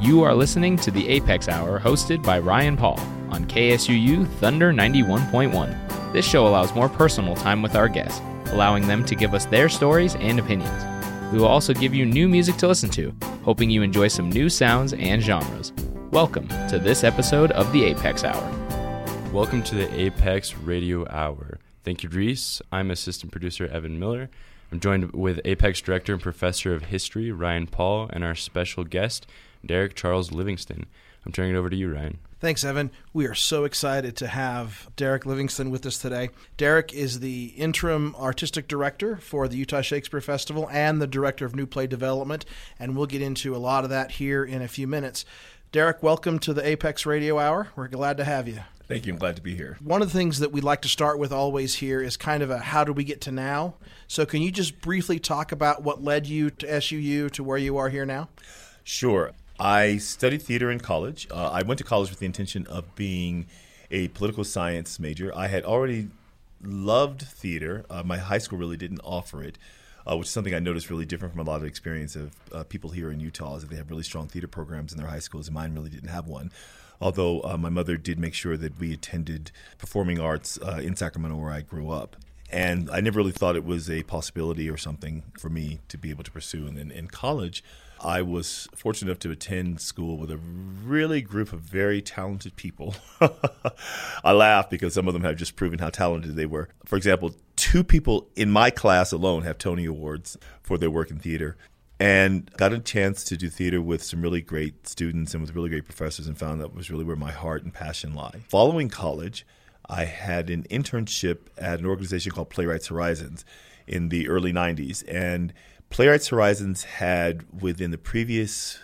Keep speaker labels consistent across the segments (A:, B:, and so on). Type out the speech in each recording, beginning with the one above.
A: You are listening to the Apex Hour hosted by Ryan Paul on KSUU Thunder 91.1. This show allows more personal time with our guests, allowing them to give us their stories and opinions. We will also give you new music to listen to, hoping you enjoy some new sounds and genres. Welcome to this episode of the Apex Hour.
B: Welcome to the Apex Radio Hour. Thank you, Reese. I'm assistant producer Evan Miller. I'm joined with Apex director and professor of history Ryan Paul and our special guest Derek Charles Livingston. I'm turning it over to you, Ryan.
C: Thanks, Evan. We are so excited to have Derek Livingston with us today. Derek is the interim artistic director for the Utah Shakespeare Festival and the director of new play development, and we'll get into a lot of that here in a few minutes. Derek, welcome to the Apex Radio Hour. We're glad to have you.
D: Thank you. I'm glad to be here.
C: One of the things that we'd like to start with always here is kind of a how do we get to now? So, can you just briefly talk about what led you to SUU to where you are here now?
D: Sure. I studied theater in college. Uh, I went to college with the intention of being a political science major. I had already loved theater. Uh, my high school really didn't offer it, uh, which is something I noticed really different from a lot of experience of uh, people here in Utah, is that they have really strong theater programs in their high schools, and mine really didn't have one. Although uh, my mother did make sure that we attended performing arts uh, in Sacramento, where I grew up. And I never really thought it was a possibility or something for me to be able to pursue. And then in college, I was fortunate enough to attend school with a really group of very talented people. I laugh because some of them have just proven how talented they were. For example, two people in my class alone have Tony Awards for their work in theater. And got a chance to do theater with some really great students and with really great professors, and found that was really where my heart and passion lie. Following college, I had an internship at an organization called Playwrights Horizons in the early 90s. And Playwrights Horizons had, within the previous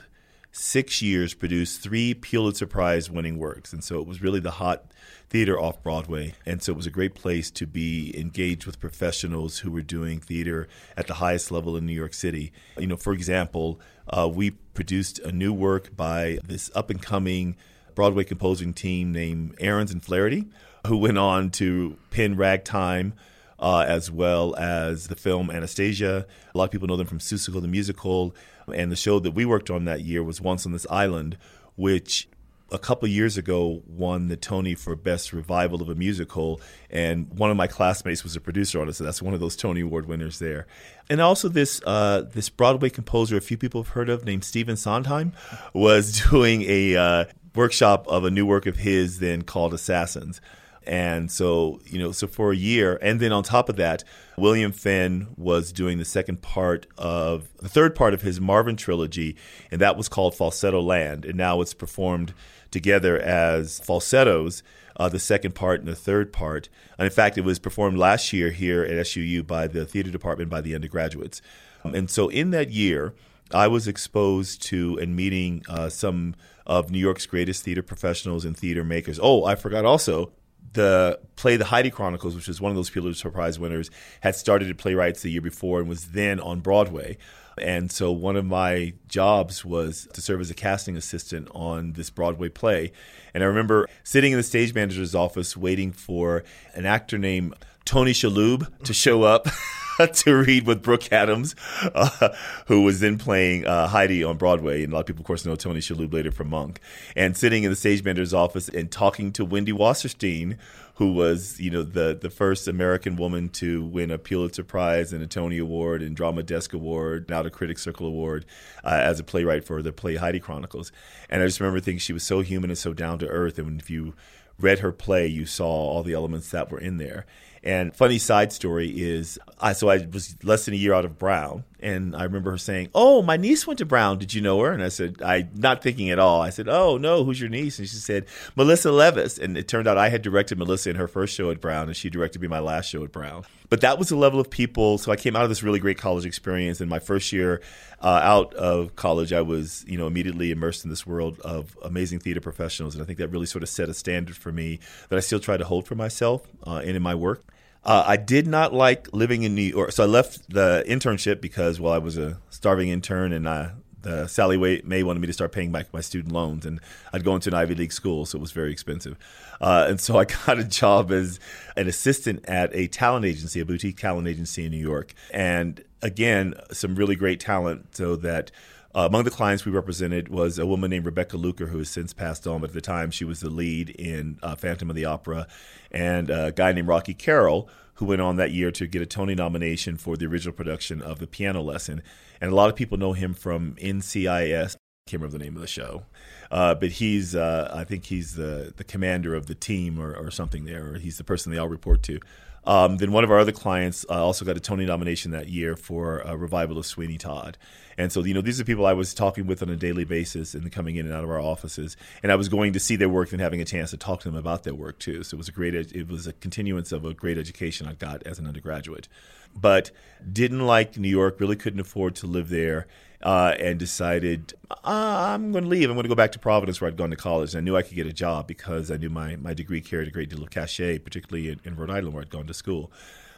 D: six years, produced three Pulitzer Prize winning works. And so it was really the hot theater off Broadway. And so it was a great place to be engaged with professionals who were doing theater at the highest level in New York City. You know, for example, uh, we produced a new work by this up and coming Broadway composing team named Ahrens and Flaherty, who went on to pen Ragtime uh, as well as the film Anastasia. A lot of people know them from Seussical the Musical. And the show that we worked on that year was Once on This Island, which a couple years ago won the Tony for Best Revival of a Musical, and one of my classmates was a producer on it, so that's one of those Tony Award winners there. And also this uh, this Broadway composer, a few people have heard of, named Stephen Sondheim, was doing a uh, workshop of a new work of his then called Assassins. And so, you know, so for a year, and then on top of that, William Finn was doing the second part of the third part of his Marvin trilogy, and that was called Falsettoland. And now it's performed together as falsettos, uh, the second part and the third part. And in fact, it was performed last year here at SUU by the theater department by the undergraduates. And so in that year, I was exposed to and meeting uh, some of New York's greatest theater professionals and theater makers. Oh, I forgot also the play The Heidi Chronicles, which was one of those Pulitzer Prize winners, had started at Playwrights the year before and was then on Broadway. And so one of my jobs was to serve as a casting assistant on this Broadway play. And I remember sitting in the stage manager's office waiting for an actor named Tony Shalhoub to show up. to read with Brooke Adams, uh, who was then playing uh, Heidi on Broadway. And a lot of people, of course, know Tony Shalhoub later from Monk. And sitting in the stage manager's office and talking to Wendy Wasserstein, who was, you know, the the first American woman to win a Pulitzer Prize and a Tony Award and Drama Desk Award, now the Critics Circle Award, uh, as a playwright for the play Heidi Chronicles. And I just remember thinking she was so human and so down to earth. And if you read her play, you saw all the elements that were in there. And funny side story is, I so I was less than a year out of Brown, and I remember her saying, "Oh, my niece went to Brown. Did you know her?" And I said, "I not thinking at all." I said, "Oh no, who's your niece?" And she said, "Melissa Levis." And it turned out I had directed Melissa in her first show at Brown, and she directed me my last show at Brown. But that was the level of people. So I came out of this really great college experience, and my first year uh, out of college, I was you know immediately immersed in this world of amazing theater professionals, and I think that really sort of set a standard for me that I still try to hold for myself uh, and in my work. Uh, I did not like living in New York, so I left the internship because, well, I was a starving intern, and uh, the Sallie Mae wanted me to start paying back my student loans, and I'd go into an Ivy League school, so it was very expensive. Uh, and so I got a job as an assistant at a talent agency, a boutique talent agency in New York, and again, some really great talent, so that Uh, among the clients we represented was a woman named Rebecca Luker, who has since passed on, but at the time she was the lead in uh, Phantom of the Opera, and a guy named Rocky Carroll, who went on that year to get a Tony nomination for the original production of The Piano Lesson. And a lot of people know him from NCIS. I can't remember the name of the show. Uh, but he's, uh, I think he's the, the commander of the team or, or something there, or he's the person they all report to. Um, then one of our other clients uh, also got a Tony nomination that year for a revival of Sweeney Todd. And so, you know, these are people I was talking with on a daily basis and coming in and out of our offices. And I was going to see their work and having a chance to talk to them about their work too. So it was a great, it was a continuance of a great education I got as an undergraduate. But didn't like New York, really couldn't afford to live there uh, and decided uh, I'm going to leave. I'm going to go back to Providence where I'd gone to college. And I knew I could get a job because I knew my, my degree carried a great deal of cachet, particularly in, in Rhode Island where I'd gone to school.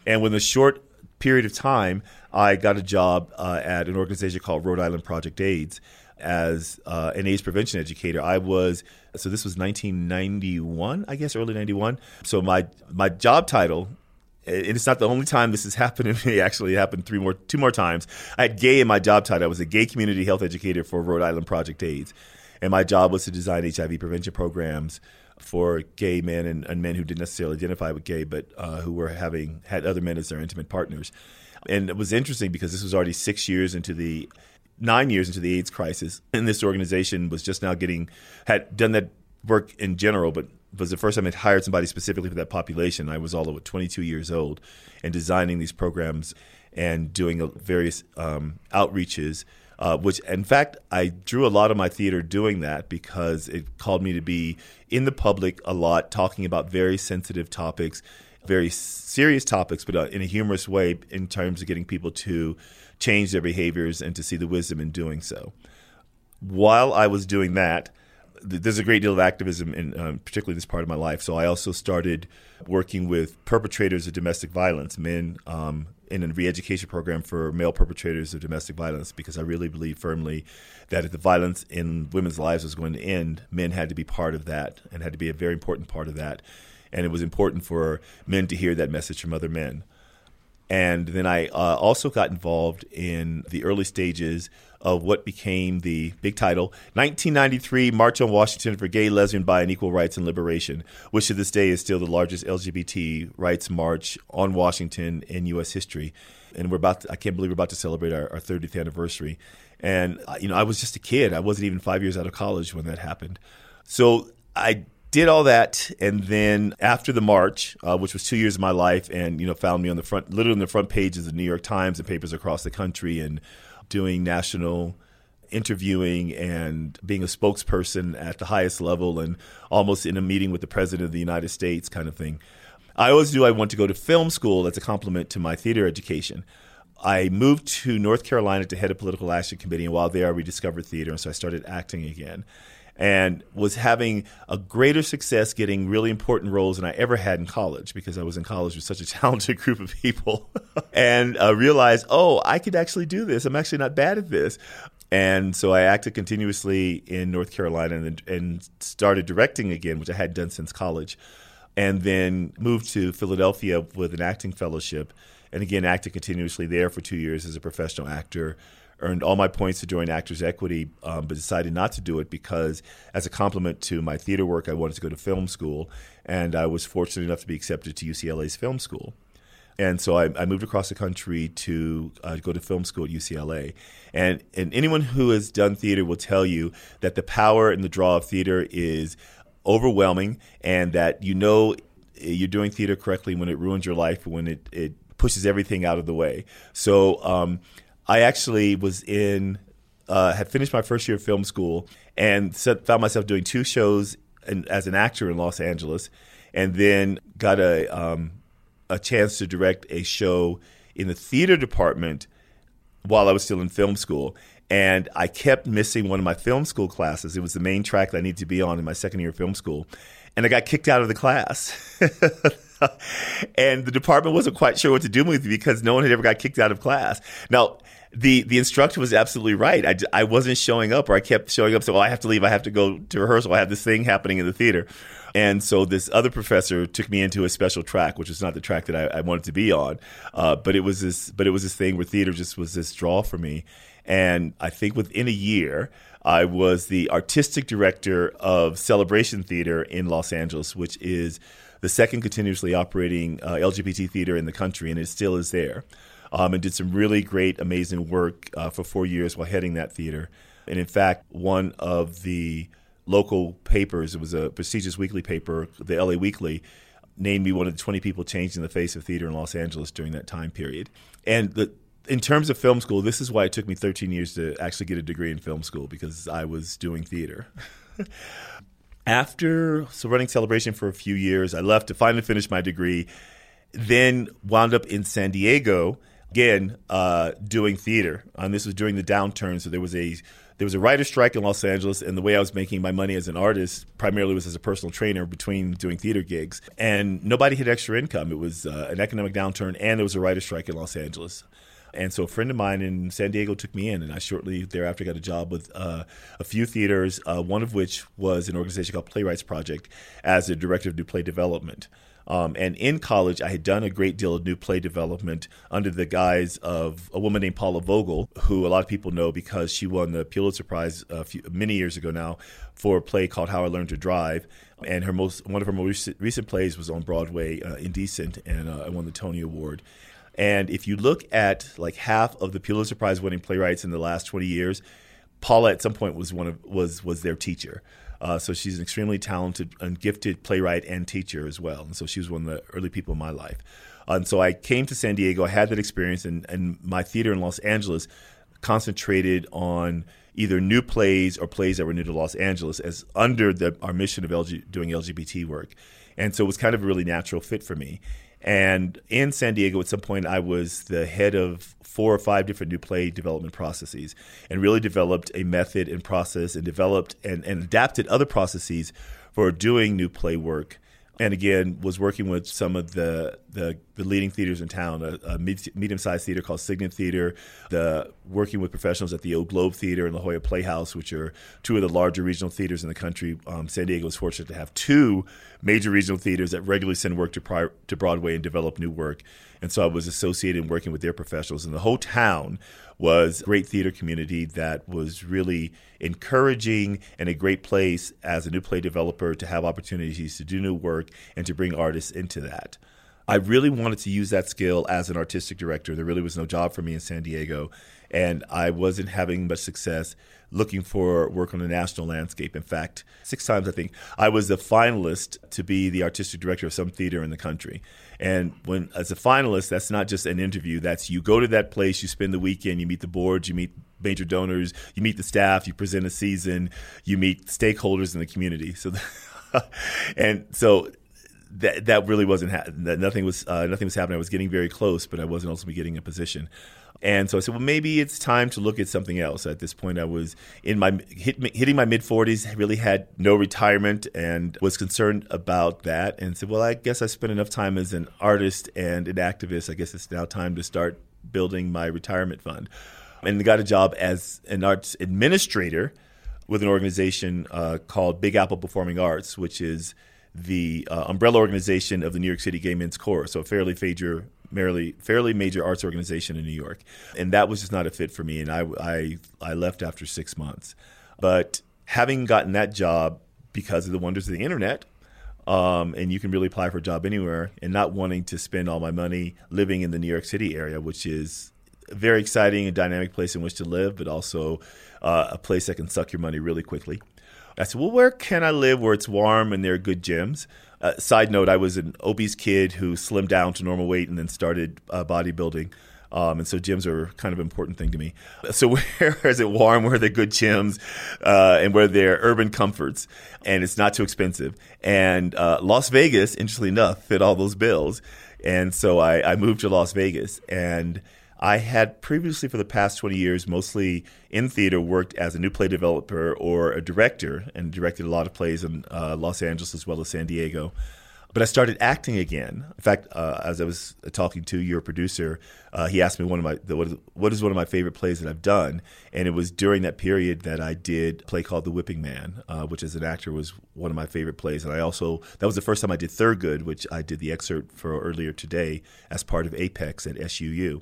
D: And within a short period of time, I got a job uh, at an organization called Rhode Island Project AIDS as uh, an AIDS prevention educator. I was so this was 1991, I guess, early 91. So my my job title it's not the only time this has happened to me. Actually, it happened three more, two more times. I had gay in my job title. I was a gay community health educator for Rhode Island Project AIDS, and my job was to design HIV prevention programs for gay men and, and men who didn't necessarily identify with gay, but uh, who were having had other men as their intimate partners. And it was interesting because this was already six years into the nine years into the AIDS crisis, and this organization was just now getting had done that work in general, but was the first time I hired somebody specifically for that population. I was all of 22 years old and designing these programs and doing various um, outreaches. Uh, which, in fact, I drew a lot of my theater doing that because it called me to be in the public a lot, talking about very sensitive topics, very serious topics, but uh, in a humorous way in terms of getting people to change their behaviors and to see the wisdom in doing so. While I was doing that, there's a great deal of activism in um, particularly this part of my life. So I also started working with perpetrators of domestic violence, men, um, in a re-education program for male perpetrators of domestic violence because I really believe firmly that if the violence in women's lives was going to end, men had to be part of that and had to be a very important part of that. And it was important for men to hear that message from other men. And then I uh, also got involved in the early stages of what became the big title 1993 March on Washington for Gay, Lesbian, Bi, and Equal Rights and Liberation, which to this day is still the largest LGBT rights march on Washington in U.S. history. And we're about to, I can't believe we're about to celebrate our, our 30th anniversary. And, uh, you know, I was just a kid. I wasn't even five years out of college when that happened. So I did all that, and then after the march, uh, which was two years of my life, and you know, found me on the front, literally on the front pages of the New York Times and papers across the country, and doing national interviewing and being a spokesperson at the highest level and almost in a meeting with the president of the United States kind of thing. I always knew I wanted to go to film school as a complement to my theater education. I moved to North Carolina to head a political action committee, and while there, I rediscovered theater, and so I started acting again and was having a greater success getting really important roles than I ever had in college because I was in college with such a talented group of people and uh, realized, oh, I could actually do this. I'm actually not bad at this. And so I acted continuously in North Carolina and, and started directing again, which I had done since college, and then moved to Philadelphia with an acting fellowship. And again, acted continuously there for two years as a professional actor earned all my points to join Actors Equity, um, but decided not to do it because, as a compliment to my theater work, I wanted to go to film school, and I was fortunate enough to be accepted to UCLA's film school. And so I, I moved across the country to uh, go to film school at UCLA. And, and anyone who has done theater will tell you that the power and the draw of theater is overwhelming, and that you know you're doing theater correctly when it ruins your life, when it, it pushes everything out of the way. So um, I actually was in, uh, had finished my first year of film school and set, found myself doing two shows in, as an actor in Los Angeles, and then got a um, a chance to direct a show in the theater department while I was still in film school. And I kept missing one of my film school classes. It was the main track that I needed to be on in my second year of film school. And I got kicked out of the class. and the department wasn't quite sure what to do with me because no one had ever got kicked out of class. Now, the the instructor was absolutely right. I, I wasn't showing up, or I kept showing up. So, well, I have to leave. I have to go to rehearsal. I have this thing happening in the theater, and so this other professor took me into a special track, which was not the track that I, I wanted to be on. Uh, but it was this, but it was this thing where theater just was this draw for me. And I think within a year, I was the artistic director of Celebration Theater in Los Angeles, which is the second continuously operating uh, LGBT theater in the country, and it still is there. Um, and did some really great, amazing work uh, for four years while heading that theater. And in fact, one of the local papers, it was a prestigious weekly paper, the LA Weekly, named me one of the 20 people changing the face of theater in Los Angeles during that time period. And the, in terms of film school, this is why it took me 13 years to actually get a degree in film school because I was doing theater. After so running Celebration for a few years, I left to finally finish my degree. Then wound up in San Diego again uh, doing theater. And this was during the downturn, so there was a there was a writer's strike in Los Angeles, and the way I was making my money as an artist primarily was as a personal trainer between doing theater gigs. And nobody had extra income. It was uh, an economic downturn, and there was a writer's strike in Los Angeles. And so a friend of mine in San Diego took me in, and I shortly thereafter got a job with uh, a few theaters, uh, one of which was an organization called Playwrights Project as the director of new play development. Um, and in college, I had done a great deal of new play development under the guise of a woman named Paula Vogel, who a lot of people know because she won the Pulitzer Prize few, many years ago now for a play called How I Learned to Drive. And her most one of her most recent, recent plays was on Broadway, uh, Indecent, and uh, I won the Tony Award. And if you look at like half of the Pulitzer Prize winning playwrights in the last 20 years, Paula at some point was one of was was their teacher. Uh, so she's an extremely talented and gifted playwright and teacher as well. And so she was one of the early people in my life. And so I came to San Diego. I had that experience, and, and my theater in Los Angeles concentrated on either new plays or plays that were new to Los Angeles as under the, our mission of LG, doing LGBT work. And so it was kind of a really natural fit for me. And in San Diego, at some point, I was the head of four or five different new play development processes and really developed a method and process and developed and, and adapted other processes for doing new play work and again was working with some of the the, the leading theaters in town, a, a medium sized theater called Cygnet Theater, the working with professionals at the Old Globe Theater and La Jolla Playhouse, which are two of the larger regional theaters in the country. Um, San Diego is fortunate to have two major regional theaters that regularly send work to pri- to Broadway and develop new work. And so I was associated in working with their professionals, and the whole town was a great theater community that was really encouraging and a great place as a new play developer to have opportunities to do new work and to bring artists into that. I really wanted to use that skill as an artistic director. There really was no job for me in San Diego, and I wasn't having much success looking for work on the national landscape. In fact, six times I think I was a finalist to be the artistic director of some theater in the country. And when as a finalist, that's not just an interview. That's you go to that place, you spend the weekend, you meet the boards, you meet major donors, you meet the staff, you present a season, you meet stakeholders in the community. So, and so that that really wasn't ha- nothing was uh, nothing was happening. I was getting very close, but I wasn't ultimately getting a position. And so I said, well, maybe it's time to look at something else. At this point, I was in my hit, hitting my mid 40s, really had no retirement, and was concerned about that. And said, well, I guess I spent enough time as an artist and an activist. I guess it's now time to start building my retirement fund. And got a job as an arts administrator with an organization uh, called Big Apple Performing Arts, which is the uh, umbrella organization of the New York City Gay Men's Chorus, so a fairly major, fairly major arts organization in New York. And that was just not a fit for me, and I, I, I left after six months. But having gotten that job because of the wonders of the internet, um, and you can really apply for a job anywhere, and not wanting to spend all my money living in the New York City area, which is a very exciting and dynamic place in which to live, but also uh, a place that can suck your money really quickly. I said, well, where can I live where it's warm and there are good gyms? Uh, side note, I was an obese kid who slimmed down to normal weight and then started uh, bodybuilding. Um, and so gyms are kind of an important thing to me. So where is it warm? Where are the good gyms? Uh, and where they're urban comforts and it's not too expensive. And uh, Las Vegas, interestingly enough, fit all those bills. And so I, I moved to Las Vegas and – I had previously, for the past 20 years, mostly in theater, worked as a new play developer or a director and directed a lot of plays in uh, Los Angeles as well as San Diego. But I started acting again. In fact, uh, as I was talking to your producer, uh, he asked me one of my the, what, is, what is one of my favorite plays that I've done, and it was during that period that I did a play called The Whipping Man, uh, which as an actor was one of my favorite plays. And I also that was the first time I did Thurgood, which I did the excerpt for earlier today as part of Apex at SUU.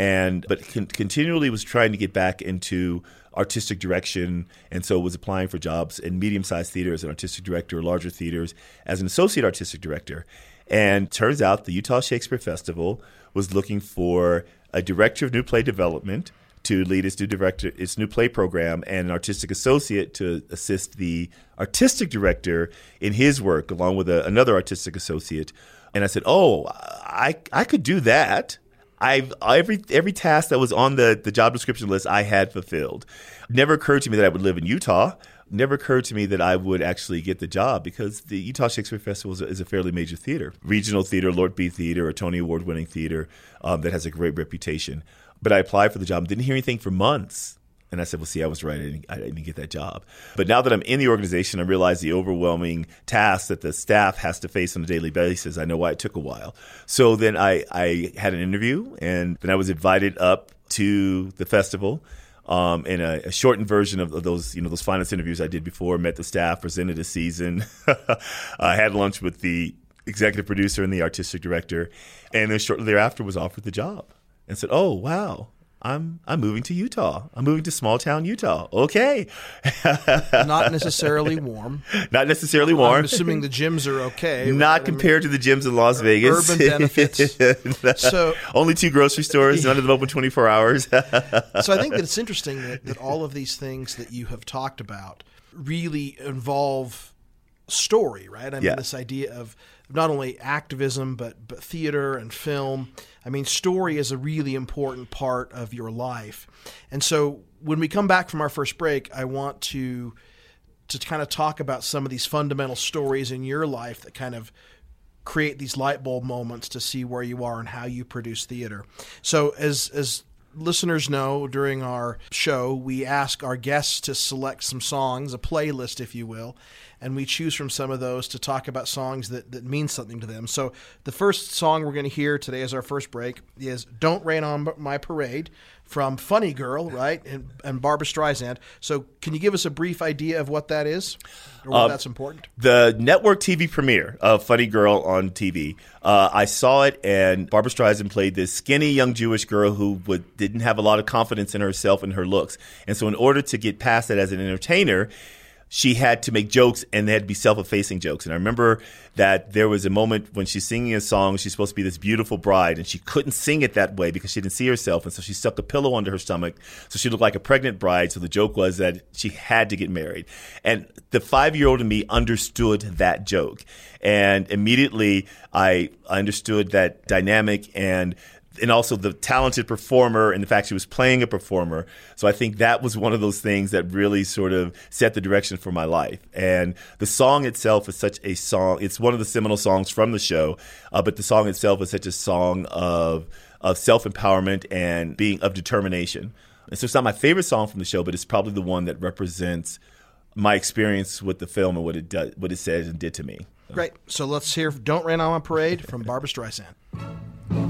D: And but con- continually was trying to get back into artistic direction, and so was applying for jobs in medium-sized theaters, as an artistic director, larger theaters, as an associate artistic director. And turns out the Utah Shakespeare Festival was looking for a director of new play development to lead its new director its new play program and an artistic associate to assist the artistic director in his work along with a, another artistic associate and I said oh I I could do that I've every every task that was on the the job description list I had fulfilled never occurred to me that I would live in Utah never occurred to me that I would actually get the job because the Utah Shakespeare Festival is a, is a fairly major theater, regional theater, Lord B Theater, a Tony Award winning theater um, that has a great reputation. But I applied for the job, didn't hear anything for months. And I said, well, see, I was right. I didn't, I didn't, get that job. But now that I'm in the organization, I realize the overwhelming tasks that the staff has to face on a daily basis. I know why it took a while. So then I, I had an interview, and then I was invited up to the festival. Um, in a, a, shortened version of, of, those, you know, those finance interviews I did before, met the staff, presented a season. I had lunch with the executive producer and the artistic director, and then shortly thereafter was offered the job and said, "Oh wow." I'm I'm moving to Utah. I'm moving to small town Utah. Okay.
C: Not necessarily warm.
D: Not necessarily warm.
C: I'm assuming the gyms are okay.
D: Not compared I mean, to the gyms in Las Vegas.
C: Urban benefits. so
D: only two grocery stores. None of them open 24 hours.
C: so I think that it's interesting that, that all of these things that you have talked about really involve story, right? I mean,
D: yeah.
C: this idea of not only activism but but theater and film. I mean, story is a really important part of your life. And so when we come back from our first break, I want to to kind of talk about some of these fundamental stories in your life that kind of create these light bulb moments to see where you are and how you produce theater. So as as listeners know, during our show, we ask our guests to select some songs, a playlist, if you will, and we choose from some of those to talk about songs that, that mean something to them. So the first song we're going to hear today as our first break is Don't Rain on My Parade from Funny Girl, right, and, and Barbra Streisand. So can you give us a brief idea of what that is or why uh, that's important?
D: The network TV premiere of Funny Girl on TV. Uh, I saw it, and Barbra Streisand played this skinny young Jewish girl who would, didn't have a lot of confidence in herself and her looks. And so in order to get past that as an entertainer, she had to make jokes and they had to be self-effacing jokes. And I remember that there was a moment when she's singing a song, she's supposed to be this beautiful bride, and she couldn't sing it that way because she didn't see herself, and so she stuck a pillow under her stomach, so she looked like a pregnant bride. So the joke was that she had to get married, and the five-year-old in me understood that joke, and immediately I understood that dynamic and and also the talented performer and the fact she was playing a performer. So I think that was one of those things that really sort of set the direction for my life. And the song itself is such a song. It's one of the seminal songs from the show, uh, but the song itself is such a song of of self empowerment and being of determination. And so it's not my favorite song from the show, but it's probably the one that represents my experience with the film and what it does, what it says and did to me.
C: Great. So let's hear "Don't Rain on My Parade" from Barbra Streisand.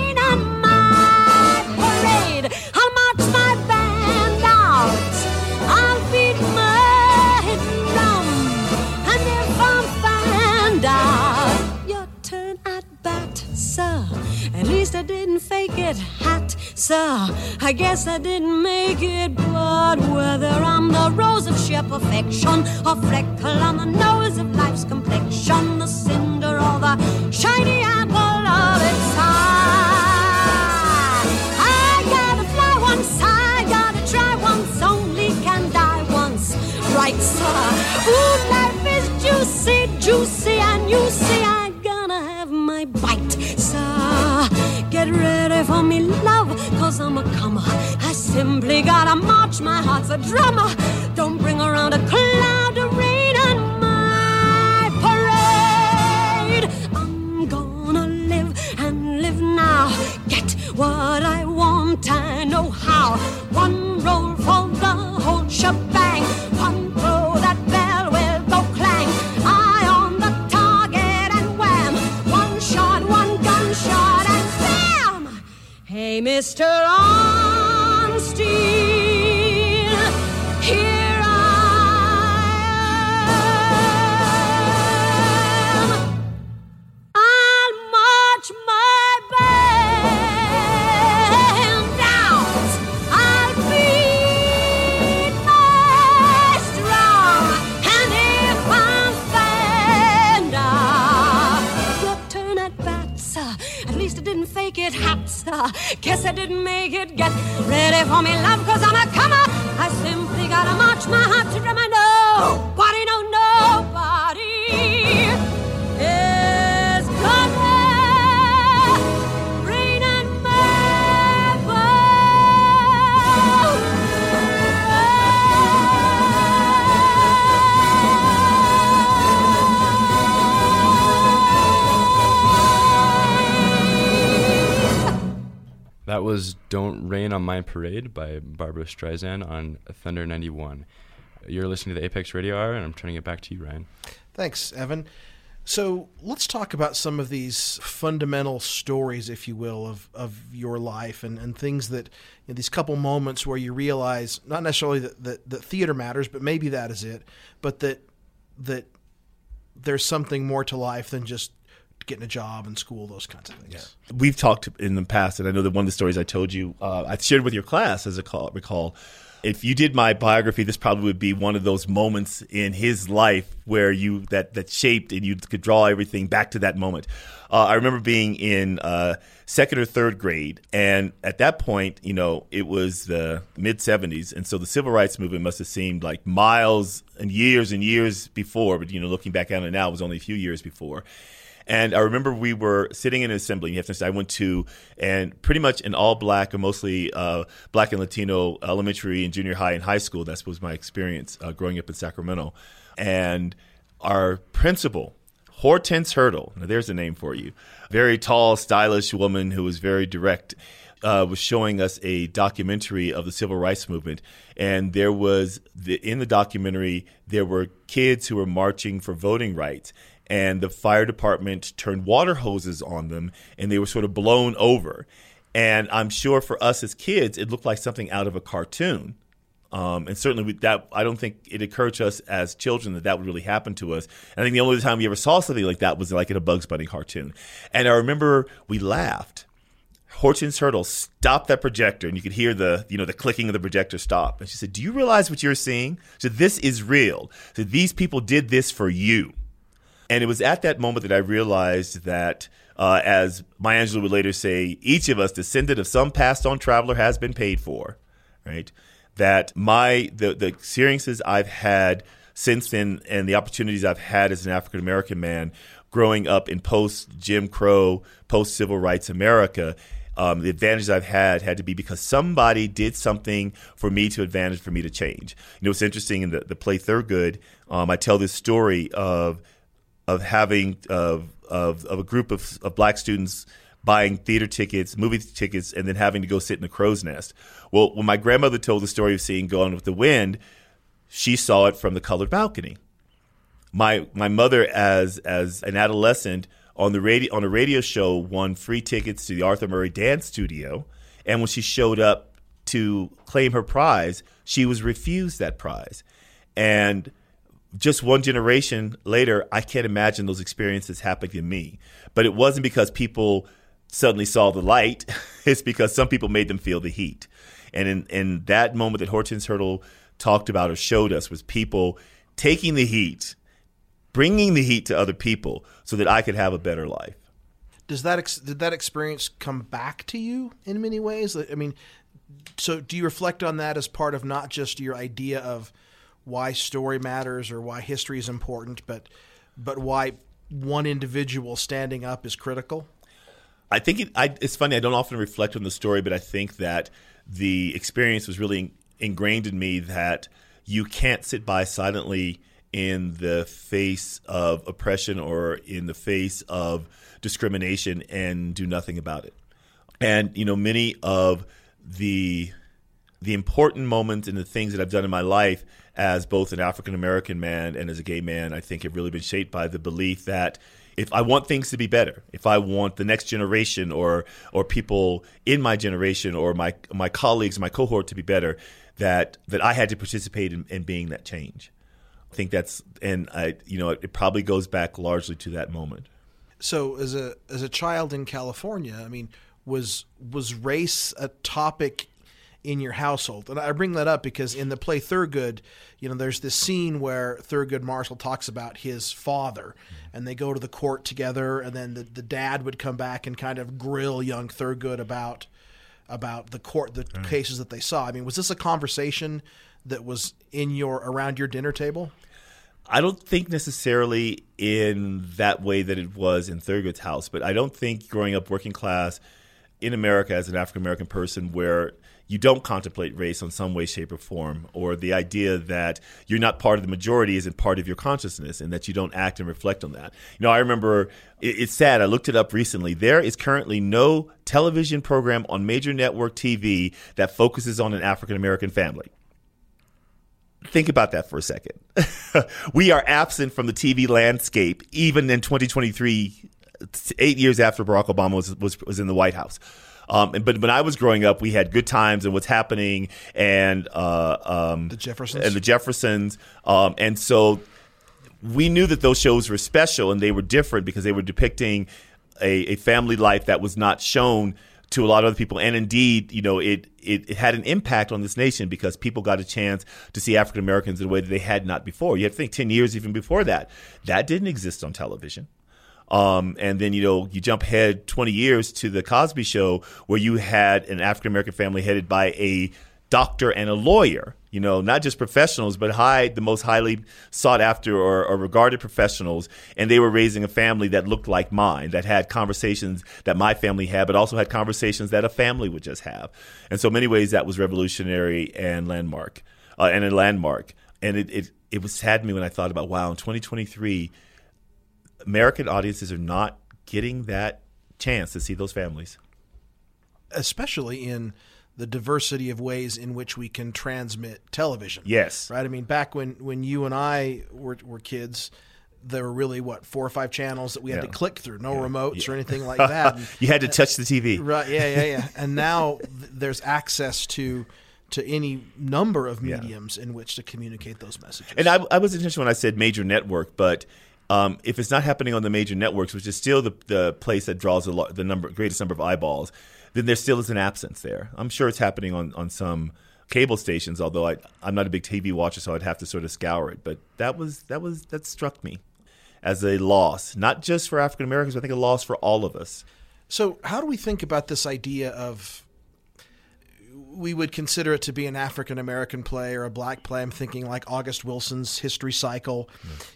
E: sir. I guess I didn't make it, but whether I'm the rose of sheer perfection, or freckle on the nose of life's complexion, the cinder or the shiny apple simply gotta march. My heart's a drummer. Don't bring around a cloud of rain on my parade. I'm gonna live and live now. Get what I want, I know how. One roll for the whole shebang. One throw that bell will go clang. Eye on the target and wham. One shot, one gunshot, and bam. Hey, Mr. Arm. Ready for Rain on My
B: Parade by Barbra Streisand on Thunder 91. You're listening to the Apex Radio Hour, and I'm turning it back to you, Ryan.
C: Thanks, Evan. So let's talk about some of these fundamental stories, if you will, of, of your life and, and things that, you know, these couple moments where you realize not necessarily that, that, that theater matters, but maybe that is it, but that that there's something more to life than just getting a job and school, those kinds of things.
D: We've talked in the past, and I know that one of the stories I told you, uh, I shared with your class, as I call, recall. If you did my biography, this probably would be one of those moments in his life where you that that shaped and you could draw everything back to that moment. Uh, I remember being in uh, second or third grade, and at that point, you know, it was the mid '70s, and so the civil rights movement must have seemed like miles and years and years before. But you know, looking back on it now, it was only a few years before. And I remember we were sitting in an assembly. You have to I went to, and pretty much an all black or mostly uh, black and Latino elementary and junior high and high school. That was my experience uh, growing up in Sacramento. And our principal, Hortense Hurdle, there's a name for you, very tall, stylish woman who was very direct. Uh, was showing us a documentary of the civil rights movement, and there was the, in the documentary there were kids who were marching for voting rights, and the fire department turned water hoses on them and they were sort of blown over. And I'm sure for us as kids, it looked like something out of a cartoon. Um, and certainly that I don't think it occurred to us as children that that would really happen to us. And I think the only time we ever saw something like that was like in a Bugs Bunny cartoon. And I remember we laughed. Hortense Hurdle stopped that projector, and you could hear the you know the clicking of the projector stop. And she said, "Do you realize what you're seeing? So this is real. So these people did this for you." And it was at that moment that I realized that, uh, as Maya Angelou would later say, each of us, descendant of some passed on traveler, has been paid for, right? That my the the experiences I've had since then and the opportunities I've had as an African American man growing up in post Jim Crow, post civil rights America. Um, the advantages I've had had to be because somebody did something for me to advantage for me to change. You know, it's interesting in the, the play Thurgood, um, I tell this story of of having of of, of a group of, of black students buying theater tickets, movie tickets, and then having to go sit in a crow's nest. Well, when my grandmother told the story of seeing Gone with the Wind, she saw it from the colored balcony. My my mother, as as an adolescent, on the radio on a radio show, won free tickets to the Arthur Murray Dance Studio, and when she showed up to claim her prize, she was refused that prize, and just one generation later, I can't imagine those experiences happening to me. But it wasn't because people suddenly saw the light. it's because some people made them feel the heat. And in, in that moment that Hortense Hurdle talked about or showed us was people taking the heat, bringing the heat to other people so that I could have a better life.
C: Does that ex- did that experience come back to you in many ways? I mean, so do you reflect on that as part of not just your idea of why story matters or why history is important, but but why one individual standing up is critical?
D: I think it, I, it's funny. I don't often reflect on the story, but I think that the experience was really ingrained in me that you can't sit by silently in the face of oppression or in the face of discrimination and do nothing about it. And you know, many of the the important moments and the things that I've done in my life as both an African American man and as a gay man, I think have really been shaped by the belief that if I want things to be better, if I want the next generation or or people in my generation or my my colleagues, my cohort to be better, that that I had to participate in, in being that change. I think that's and I you know it probably goes back largely to that moment.
C: So as a as a child in California, I mean, was was race a topic in your household? And I bring that up because in the play Thurgood, you know, there's this scene where Thurgood Marshall talks about his father, and they go to the court together, and then the, the dad would come back and kind of grill young Thurgood about about the court the hmm. cases that they saw. I mean, was this a conversation that was in your around your dinner table?
D: I don't think necessarily in that way that it was in Thurgood's house, but I don't think growing up working class in America as an African American person where you don't contemplate race on some way, shape, or form, or the idea that you're not part of the majority isn't part of your consciousness and that you don't act and reflect on that. You know, I remember it, it's sad, I looked it up recently. There is currently no television program on major network TV that focuses on an African American family. Think about that for a second. we are absent from the TV landscape even in 2023, eight years after Barack Obama was, was, was in the White House. Um, but when I was growing up, we had Good Times and What's Happening and uh, um,
C: The Jeffersons?
D: and the Jeffersons, um, and so we knew that those shows were special and they were different because they were depicting a, a family life that was not shown to a lot of other people. And indeed, you know, it, it, it had an impact on this nation because people got a chance to see African Americans in a way that they had not before. You have to think 10 years even before that. That didn't exist on television. Um, and then, you know, you jump ahead 20 years to the Cosby show where you had an African American family headed by a doctor and a lawyer, you know, not just professionals, but high, the most highly sought after or, or, regarded professionals. And they were raising a family that looked like mine, that had conversations that my family had, but also had conversations that a family would just have. And so, many ways, that was revolutionary and landmark, uh, and a landmark. And it, it, it was sad me when I thought about, wow, in 2023, American audiences are not getting that chance to see those families.
C: especially in the diversity of ways in which we can transmit television.
D: Yes.
C: Right. I mean, back when when you and I were were kids, there were really what four or five channels that we had
D: Yeah.
C: to click through, no remotes or anything like that. And-
D: you had to touch the TV.
C: right. Yeah. Yeah. Yeah. and now th- there's access to to any number of
D: Yeah.
C: mediums in which to communicate those messages.
D: And I, I was intentional when I said major network, but um, if it's not happening on the major networks, which is still the, the place that draws the, the number greatest number of eyeballs, then there still is an absence there. I'm sure it's happening on, on some cable stations, although I, I'm not a big TV watcher, so I'd have to sort of scour it. But that was that was that struck me as a loss, not just for African Americans, but I think a loss for all of us.
C: So, how do we think about this idea of we would consider it to be an African American play or a black play? I'm thinking like August Wilson's History Cycle,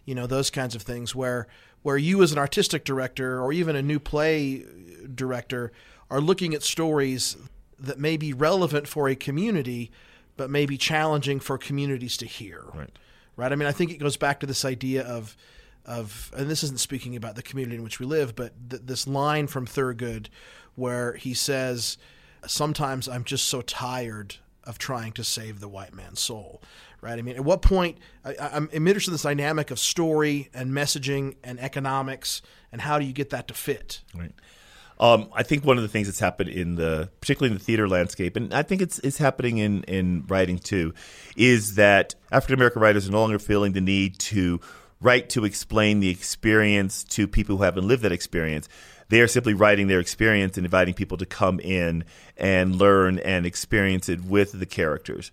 C: you know, those kinds of things where where you as an artistic director or even a new play director are looking at stories that may be relevant for a community but may be challenging for communities to hear.
D: Right.
C: Right? I mean, I think it goes back to this idea of of and this isn't speaking about the community in which we live, but th- this line from Thurgood where he says, "Sometimes I'm just so tired of trying to save the white man's soul." Right? I mean, at what point I, I'm interested in this dynamic of story and messaging and economics and how do you get that to fit?
D: Right. Um, I think one of the things that's happened in the, particularly in the theater landscape, and I think it's it's happening in in writing too, is that African American writers are no longer feeling the need to write to explain the experience to people who haven't lived that experience. They are simply writing their experience and inviting people to come in and learn and experience it with the characters.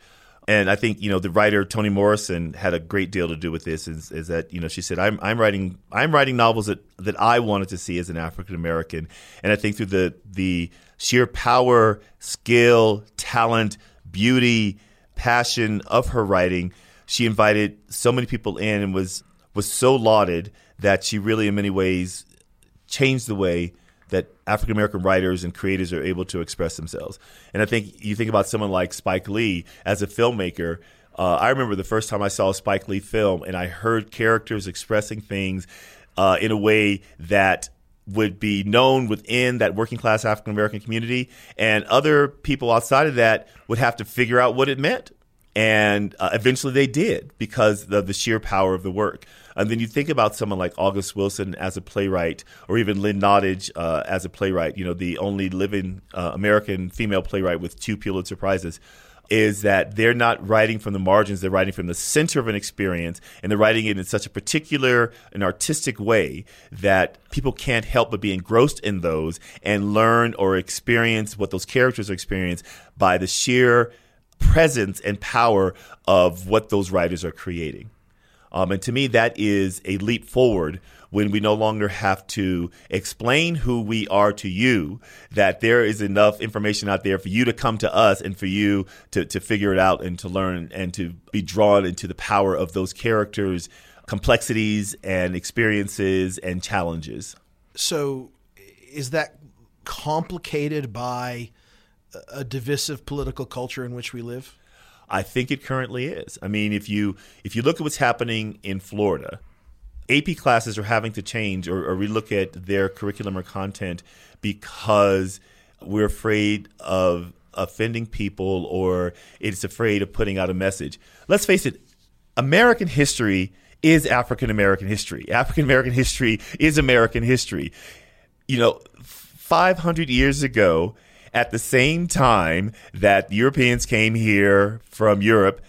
D: And I think you know the writer Toni Morrison had a great deal to do with this. Is, is that you know she said I'm I'm writing I'm writing novels that, that I wanted to see as an African American, and I think through the the sheer power, skill, talent, beauty, passion of her writing, she invited so many people in and was was so lauded that she really in many ways changed the way that African American writers and creators are able to express themselves. And I think you think about someone like Spike Lee as a filmmaker. Uh, I remember the first time I saw a Spike Lee film and I heard characters expressing things uh, in a way that would be known within that working class African American community, and other people outside of that would have to figure out what it meant And uh, eventually they did because of the sheer power of the work. And then you think about someone like August Wilson as a playwright, or even Lynn Nottage uh, as a playwright, you know, the only living uh, American female playwright with two Pulitzer Prizes is that they're not writing from the margins, they're writing from the center of an experience, and they're writing it in such a particular and artistic way that people can't help but be engrossed in those and learn or experience what those characters experience by the sheer presence and power of what those writers are creating. Um, and to me, that is a leap forward when we no longer have to explain who we are to you, that there is enough information out there for you to come to us and for you to, to figure it out and to learn and to be drawn into the power of those characters' complexities and experiences and challenges.
C: So, is that complicated by a divisive political culture in which we live?
D: I think it currently is. I mean, if you if you look at what's happening in Florida, AP classes are having to change or, or relook at their curriculum or content because we're afraid of offending people or it's afraid of putting out a message. Let's face it, American history is African American history. African American history is American history. You know, 500 years ago, at the same time that Europeans came here from Europe,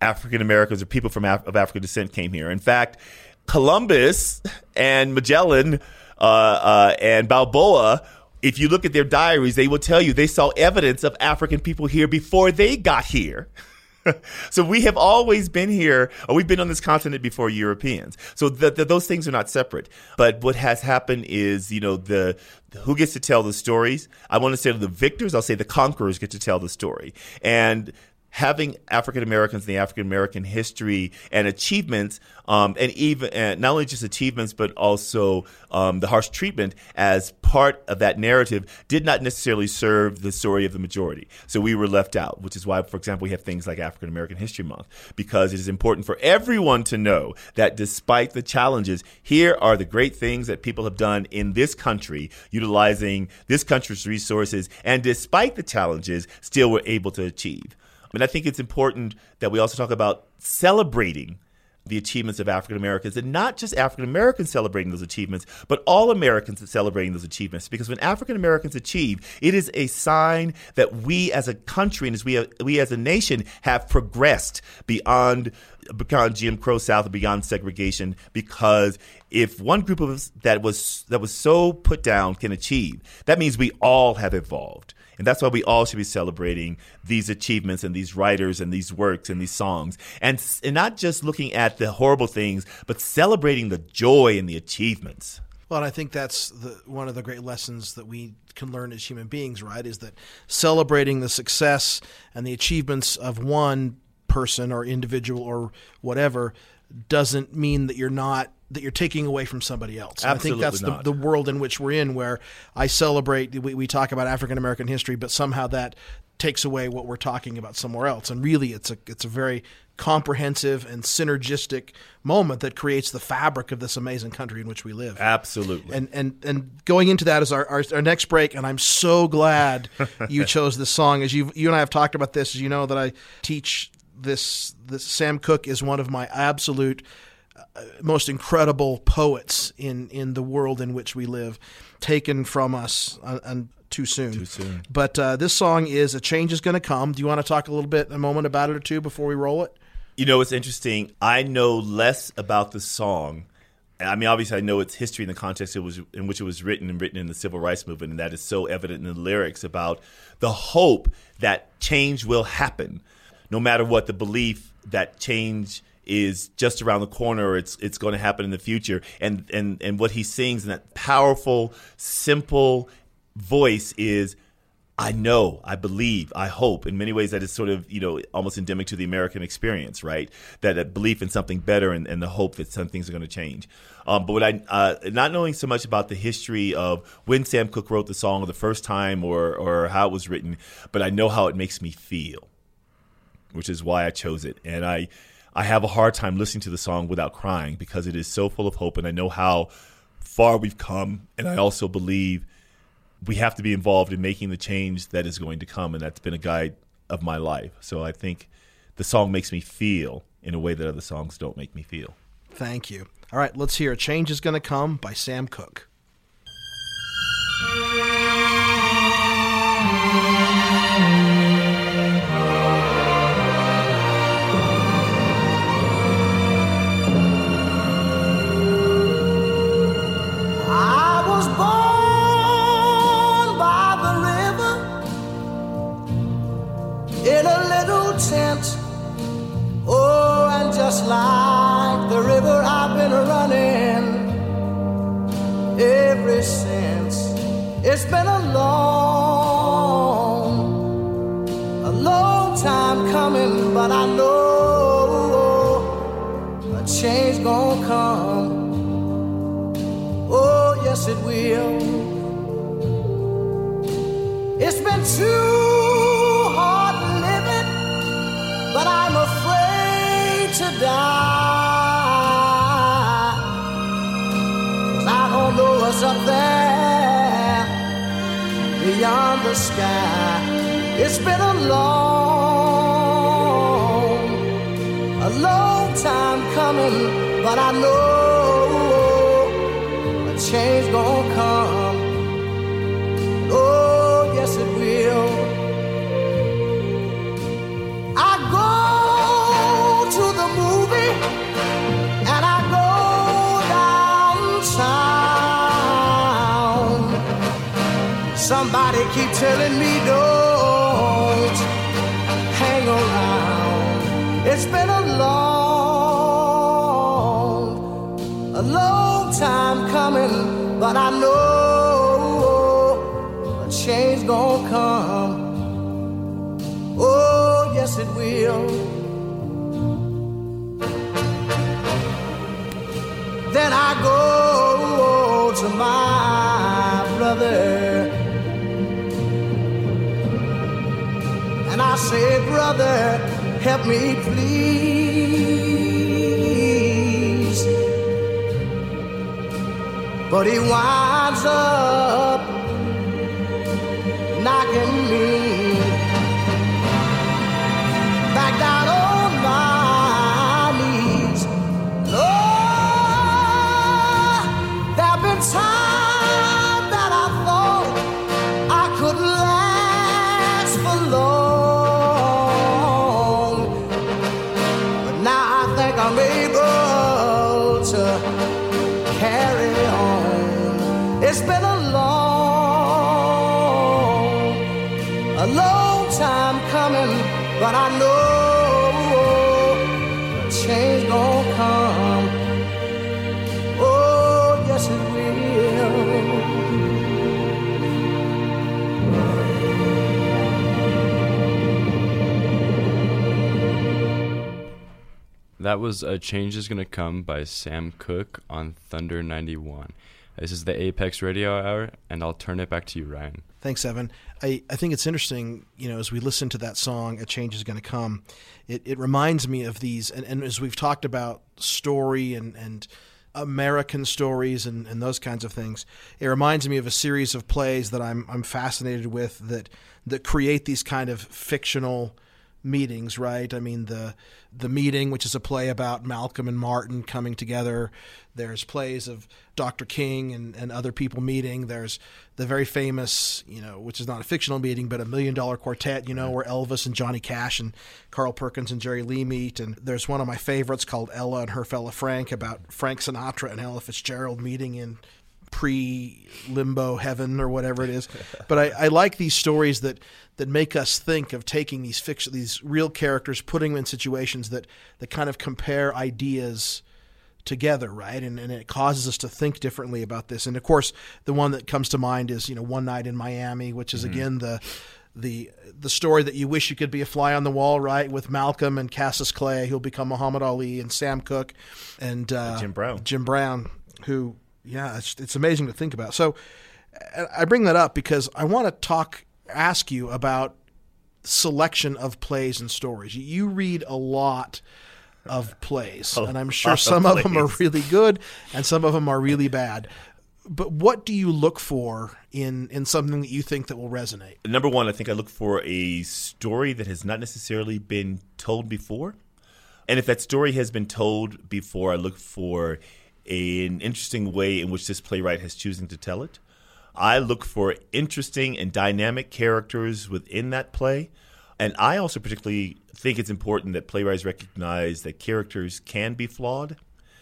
D: African Americans or people from Af- of African descent came here. In fact, Columbus and Magellan uh, uh, and Balboa if you look at their diaries, they will tell you they saw evidence of African people here before they got here. so we have always been here, or we've been on this continent before Europeans. So the, the, those things are not separate. But what has happened is, you know, the who gets to tell the stories? I want to say the victors. I'll say the conquerors get to tell the story, and having African Americans in the African American history and achievements, um, and even uh, not only just achievements, but also um, the harsh treatment as part of that narrative did not necessarily serve the story of the majority. So we were left out, which is why, for example, we have things like African American History Month, because it is important for everyone to know that despite the challenges, here are the great things that people have done in this country, utilizing this country's resources, and despite the challenges, still were able to achieve. And I think it's important that we also talk about celebrating the achievements of African Americans and not just African Americans celebrating those achievements, but all Americans celebrating those achievements. Because when African Americans achieve, it is a sign that we as a country and as we, we as a nation have progressed beyond beyond Jim Crow South and beyond segregation. Because if one group of us that was that was so put down can achieve, that means we all have evolved. And that's why we all should be celebrating these achievements and these writers and these works and these songs. And, and not just looking at the horrible things, but celebrating the joy and the achievements.
C: Well, and I think that's the, one of the great lessons that we can learn as human beings, right? Is that celebrating the success and the achievements of one person or individual or whatever doesn't mean that you're not that you're taking away from somebody else.
D: Absolutely
C: I think that's the, the world in which we're in, where I celebrate. We, we talk about African American history, but somehow that takes away what we're talking about somewhere else. And really, it's a it's a very comprehensive and synergistic moment that creates the fabric of this amazing country in which we live.
D: Absolutely.
C: And and and going into that is our, our, our next break, and I'm so glad you chose this song. As you you and I have talked about this, as you know that I teach this. This Sam Cooke is one of my absolute uh, most incredible poets in in the world in which we live, taken from us uh, and too soon. Too
D: soon.
C: But uh, this song is "A Change Is Going to Come." Do you want to talk a little bit, a moment about it or two before we roll it?
D: You know, it's interesting. I know less about the song. I mean, obviously, I know its history in the context it was in which it was written and written in the civil rights movement, and that is so evident in the lyrics about the hope that change will happen, no matter what the belief that change is just around the corner or it's it's going to happen in the future. And and and what he sings in that powerful, simple voice is I know, I believe, I hope. In many ways, that is sort of, you know, almost endemic to the American experience, right? That, that belief in something better and, and the hope that some things are going to change. Um, but what I, uh, not knowing so much about the history of when Sam Cooke wrote the song the first time or, or how it was written, but I know how it makes me feel, which is why I chose it. And I, I have a hard time listening to the song without crying because it is so full of hope. And I know how far we've come. And I also believe we have to be involved in making the change that is going to come, and that's been a guide of my life. So I think the song makes me feel in a way that other songs don't make me feel.
C: Thank you. All right, let's hear Change is Gonna Come by Sam Cooke.
F: Brother. And I say, brother, help me please. But he winds up That
B: was A Change is Gonna Come by Sam Cooke on Thunder 91. This is the Apex Radio Hour, and I'll turn it back to you, Ryan.
C: Thanks, Evan. I, I think it's interesting, you know, as we listen to that song, A Change is to Come, it, it reminds me of these, and, and as we've talked about story and, and American stories and, and those kinds of things, it reminds me of a series of plays that I'm, I'm fascinated with that, that create these kind of fictional meetings, right? I mean, the the meeting, which is a play about Malcolm and Martin coming together. There's plays of Dr. King and, and other people meeting. There's the very famous, you know, which is not a fictional meeting, but a million dollar quartet, you know, where Elvis and Johnny Cash and Carl Perkins and Jerry Lee meet. And there's one of my favorites called Ella and her fella Frank about Frank Sinatra and Ella Fitzgerald meeting in pre limbo heaven or whatever it is. But I, I like these stories that that make us think of taking these fiction, these real characters, putting them in situations that that kind of compare ideas together, right? And and it causes us to think differently about this. And of course, the one that comes to mind is you know One Night in Miami, which is again the the the story that you wish you could be a fly on the wall, right? With Malcolm and Cassius Clay, who'll become Muhammad Ali, and Sam Cooke, and uh,
D: Jim Brown.
C: Jim Brown, who yeah, it's, it's amazing to think about. So I- I bring that up because I want to talk, ask you about selection of plays and stories. You- read a lot of plays, and I'm sure
D: lot of
C: some of them are really good and some of them are really bad. but what do you look for in in something that you think that will resonate?
D: Number one, I think I look for a story that has not necessarily been told before. And if that story has been told before, I look for an interesting way in which this playwright has chosen to tell it. I look for interesting and dynamic characters within that play. And I also particularly think it's important that playwrights recognize that characters can be flawed,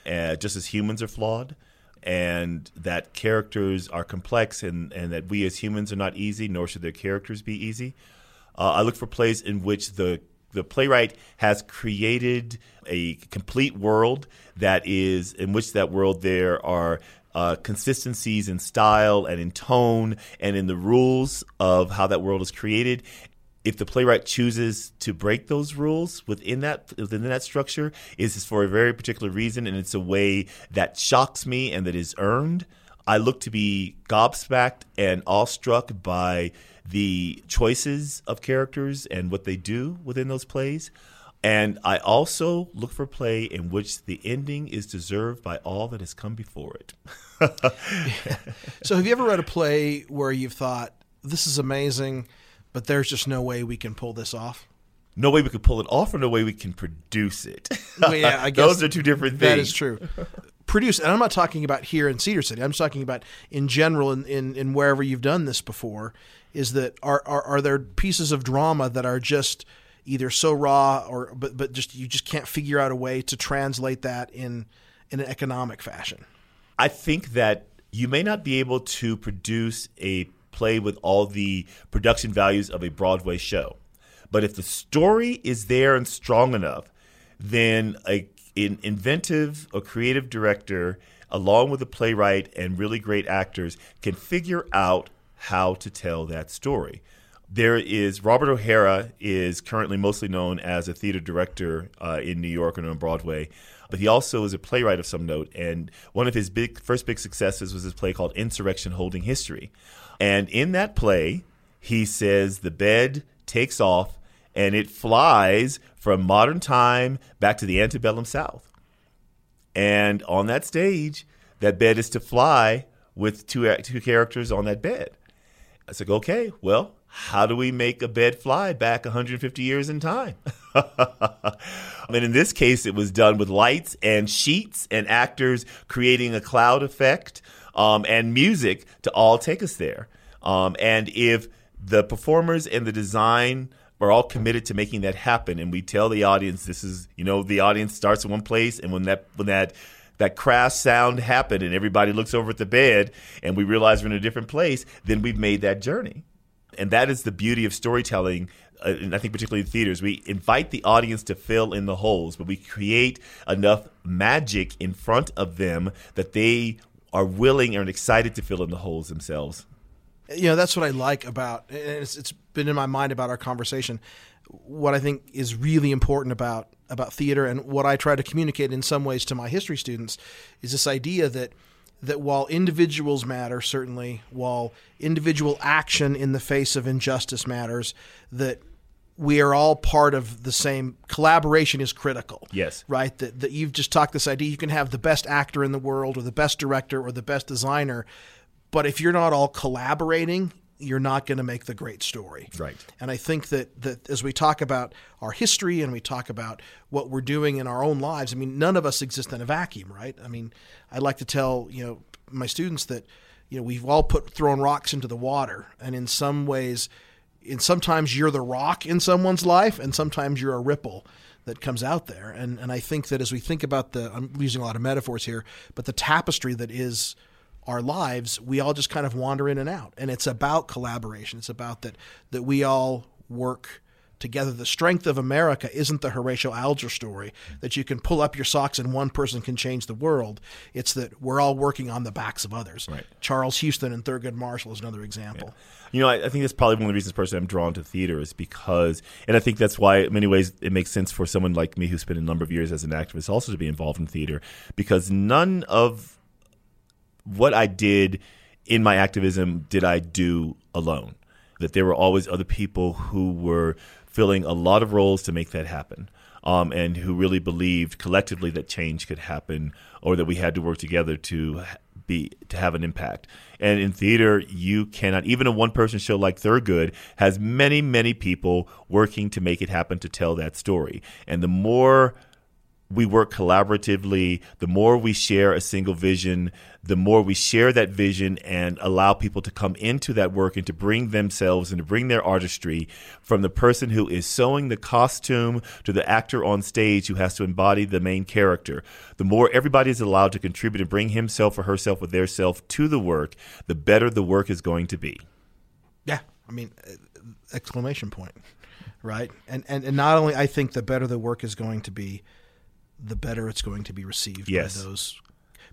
D: uh, just as humans are flawed, and that characters are complex and, and that we as humans are not easy, nor should their characters be easy. Uh, I look for plays in which the the playwright has created a complete world that is in which that world there are uh, consistencies in style and in tone and in the rules of how that world is created. If the playwright chooses to break those rules within that within that structure, is for a very particular reason, and it's a way that shocks me and that is earned. I look to be gobsmacked and awestruck by the choices of characters and what they do within those plays. And I also look for play in which the ending is deserved by all that has come before it.
C: So, have you ever read a play where you've thought, this is amazing, but there's just no way we can pull this off?
D: no way we could pull it off, or no way we can produce it.
C: Well, yeah, I guess
D: those are two different things.
C: That is true. Produce, and I'm not talking about here in Cedar City. I'm just talking about in general, in, in, in wherever you've done this before. Is that are, are are there pieces of drama that are just either so raw or but but just you just can't figure out a way to translate that in in an economic fashion.
D: I think that you may not be able to produce a play with all the production values of a Broadway show. But if the story is there and strong enough, then a, an inventive or creative director, along with a playwright and really great actors, can figure out how to tell that story. There is Robert O'Hara is currently mostly known as a theater director uh, in New York and on Broadway, but he also is a playwright of some note. And one of his big first big successes was his play called Insurrection Holding History. And in that play, he says the bed takes off and it flies from modern time back to the antebellum South. And on that stage, that bed is to fly with two two characters on that bed. I said, like, okay, well, how do we make a bed fly back 150 years in time? and in this case, it was done with lights and sheets and actors creating a cloud effect um, and music to all take us there. Um, and if the performers and the design are all committed to making that happen, and we tell the audience this is, you know, the audience starts in one place, and when that when that that crash sound happened, and everybody looks over at the bed, and we realize we're in a different place, then we've made that journey, and that is the beauty of storytelling. Uh, and I think particularly in theaters, we invite the audience to fill in the holes, but we create enough magic in front of them that they are willing and excited to fill in the holes themselves.
C: You know that's what I like about and it's, it's been in my mind about our conversation. What I think is really important about about theater and what I try to communicate in some ways to my history students is this idea that that while individuals matter certainly, while individual action in the face of injustice matters, that we are all part of the same collaboration is critical.
D: Yes.
C: Right? That that you've just talked this idea you can have the best actor in the world or the best director or the best designer, but if you're not all collaborating, you're not going to make the great story.
D: Right.
C: And I think that that as we talk about our history and we talk about what we're doing in our own lives, I mean, none of us exist in a vacuum, right? I mean, I like to tell you know my students that you know we've all put thrown rocks into the water, and in some ways, and sometimes you're the rock in someone's life, and sometimes you're a ripple that comes out there. And and I think that as we think about the, I'm using a lot of metaphors here, but the tapestry that is our lives, we all just kind of wander in and out. And it's about collaboration. It's about that that we all work together. The strength of America isn't the Horatio Alger story that you can pull up your socks and one person can change the world. It's that we're all working on the backs of others.
D: Right.
C: Charles Houston and Thurgood Marshall is another example.
D: You know, I, I think that's probably one of the reasons personally I'm drawn to theater is because, and I think that's why, in many ways, it makes sense for someone like me who spent a number of years as an activist also to be involved in theater because none of what I did in my activism did I do alone. That there were always other people who were filling a lot of roles to make that happen. Um, and who really believed collectively that change could happen or that we had to work together to be to have an impact. And in theater, you cannot even a one person show like Thurgood has many many people working to make it happen to tell that story. And the more we work collaboratively, the more we share a single vision, the more we share that vision and allow people to come into that work and to bring themselves and to bring their artistry from the person who is sewing the costume to the actor on stage who has to embody the main character. The more everybody is allowed to contribute and bring himself or herself or their self to the work, the better the work is going to be.
C: Yeah, I mean, uh, exclamation point, right? And, and and not only I think the better the work is going to be, the better it's going to be received
D: Yes.
C: by those